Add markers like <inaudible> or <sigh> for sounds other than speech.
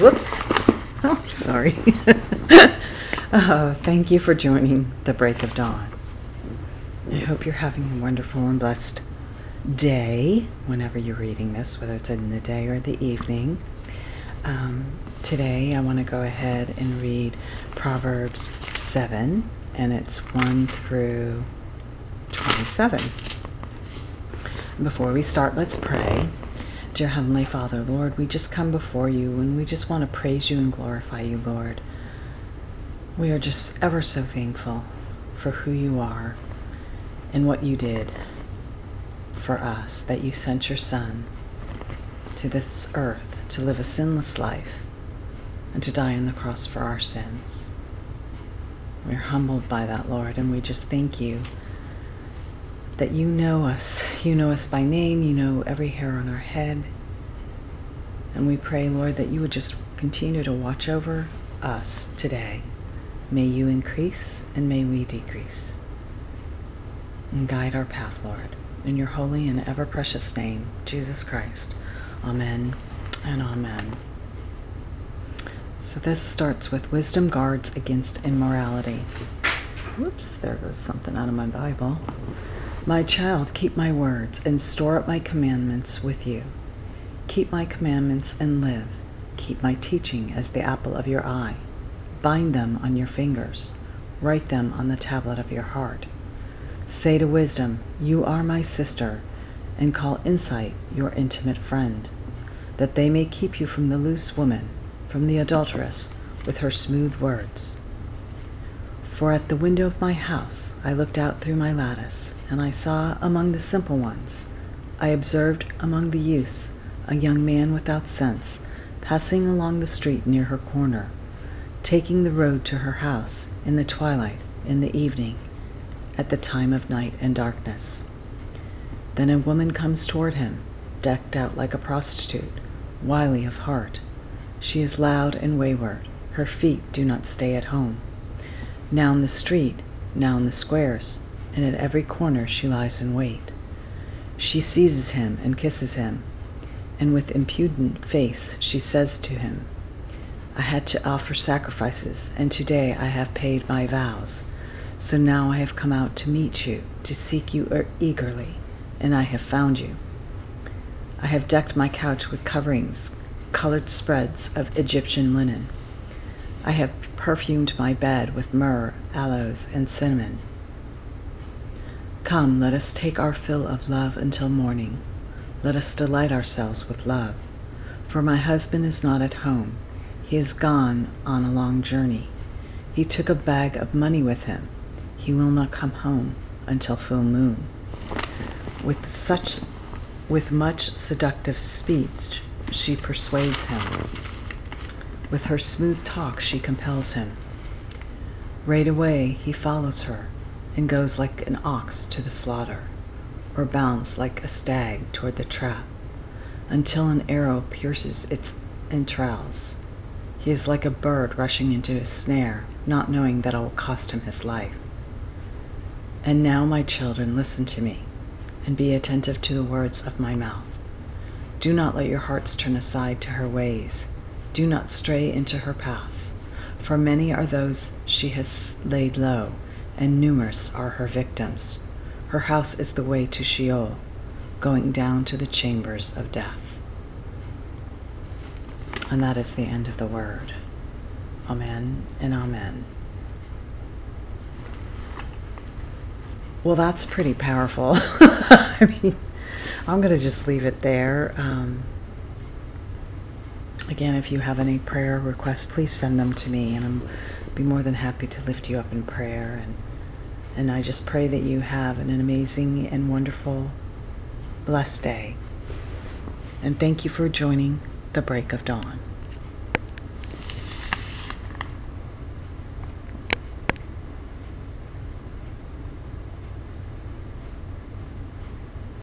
Whoops. Oh, sorry. <laughs> uh, thank you for joining the break of dawn. I hope you're having a wonderful and blessed day whenever you're reading this, whether it's in the day or the evening. Um, today, I want to go ahead and read Proverbs 7, and it's 1 through 27. Before we start, let's pray. Dear Heavenly Father, Lord, we just come before you and we just want to praise you and glorify you, Lord. We are just ever so thankful for who you are and what you did for us, that you sent your Son to this earth to live a sinless life and to die on the cross for our sins. We're humbled by that, Lord, and we just thank you that you know us. You know us by name, you know every hair on our head. And we pray, Lord, that you would just continue to watch over us today. May you increase and may we decrease. And guide our path, Lord. In your holy and ever precious name, Jesus Christ. Amen and amen. So this starts with wisdom guards against immorality. Whoops, there goes something out of my Bible. My child, keep my words and store up my commandments with you. Keep my commandments and live. Keep my teaching as the apple of your eye. Bind them on your fingers. Write them on the tablet of your heart. Say to wisdom, You are my sister, and call insight your intimate friend, that they may keep you from the loose woman, from the adulteress, with her smooth words. For at the window of my house I looked out through my lattice, and I saw among the simple ones, I observed among the youths, a young man without sense, passing along the street near her corner, taking the road to her house in the twilight, in the evening, at the time of night and darkness. Then a woman comes toward him, decked out like a prostitute, wily of heart. She is loud and wayward, her feet do not stay at home now in the street, now in the squares, and at every corner she lies in wait. She seizes him and kisses him, and with impudent face she says to him, I had to offer sacrifices, and today I have paid my vows. So now I have come out to meet you, to seek you er, eagerly, and I have found you. I have decked my couch with coverings, colored spreads of Egyptian linen. I have perfumed my bed with myrrh, aloes, and cinnamon. Come, let us take our fill of love until morning. Let us delight ourselves with love. For my husband is not at home. He is gone on a long journey. He took a bag of money with him. He will not come home until full moon. With such with much seductive speech she persuades him. With her smooth talk, she compels him. Right away, he follows her and goes like an ox to the slaughter, or bounds like a stag toward the trap, until an arrow pierces its entrails. He is like a bird rushing into a snare, not knowing that it will cost him his life. And now, my children, listen to me, and be attentive to the words of my mouth. Do not let your hearts turn aside to her ways do not stray into her paths, for many are those she has laid low, and numerous are her victims. Her house is the way to Sheol, going down to the chambers of death. And that is the end of the word. Amen and amen. Well, that's pretty powerful. <laughs> I mean, I'm going to just leave it there. Um, Again, if you have any prayer requests, please send them to me, and I'm be more than happy to lift you up in prayer. And and I just pray that you have an amazing and wonderful, blessed day. And thank you for joining the break of dawn.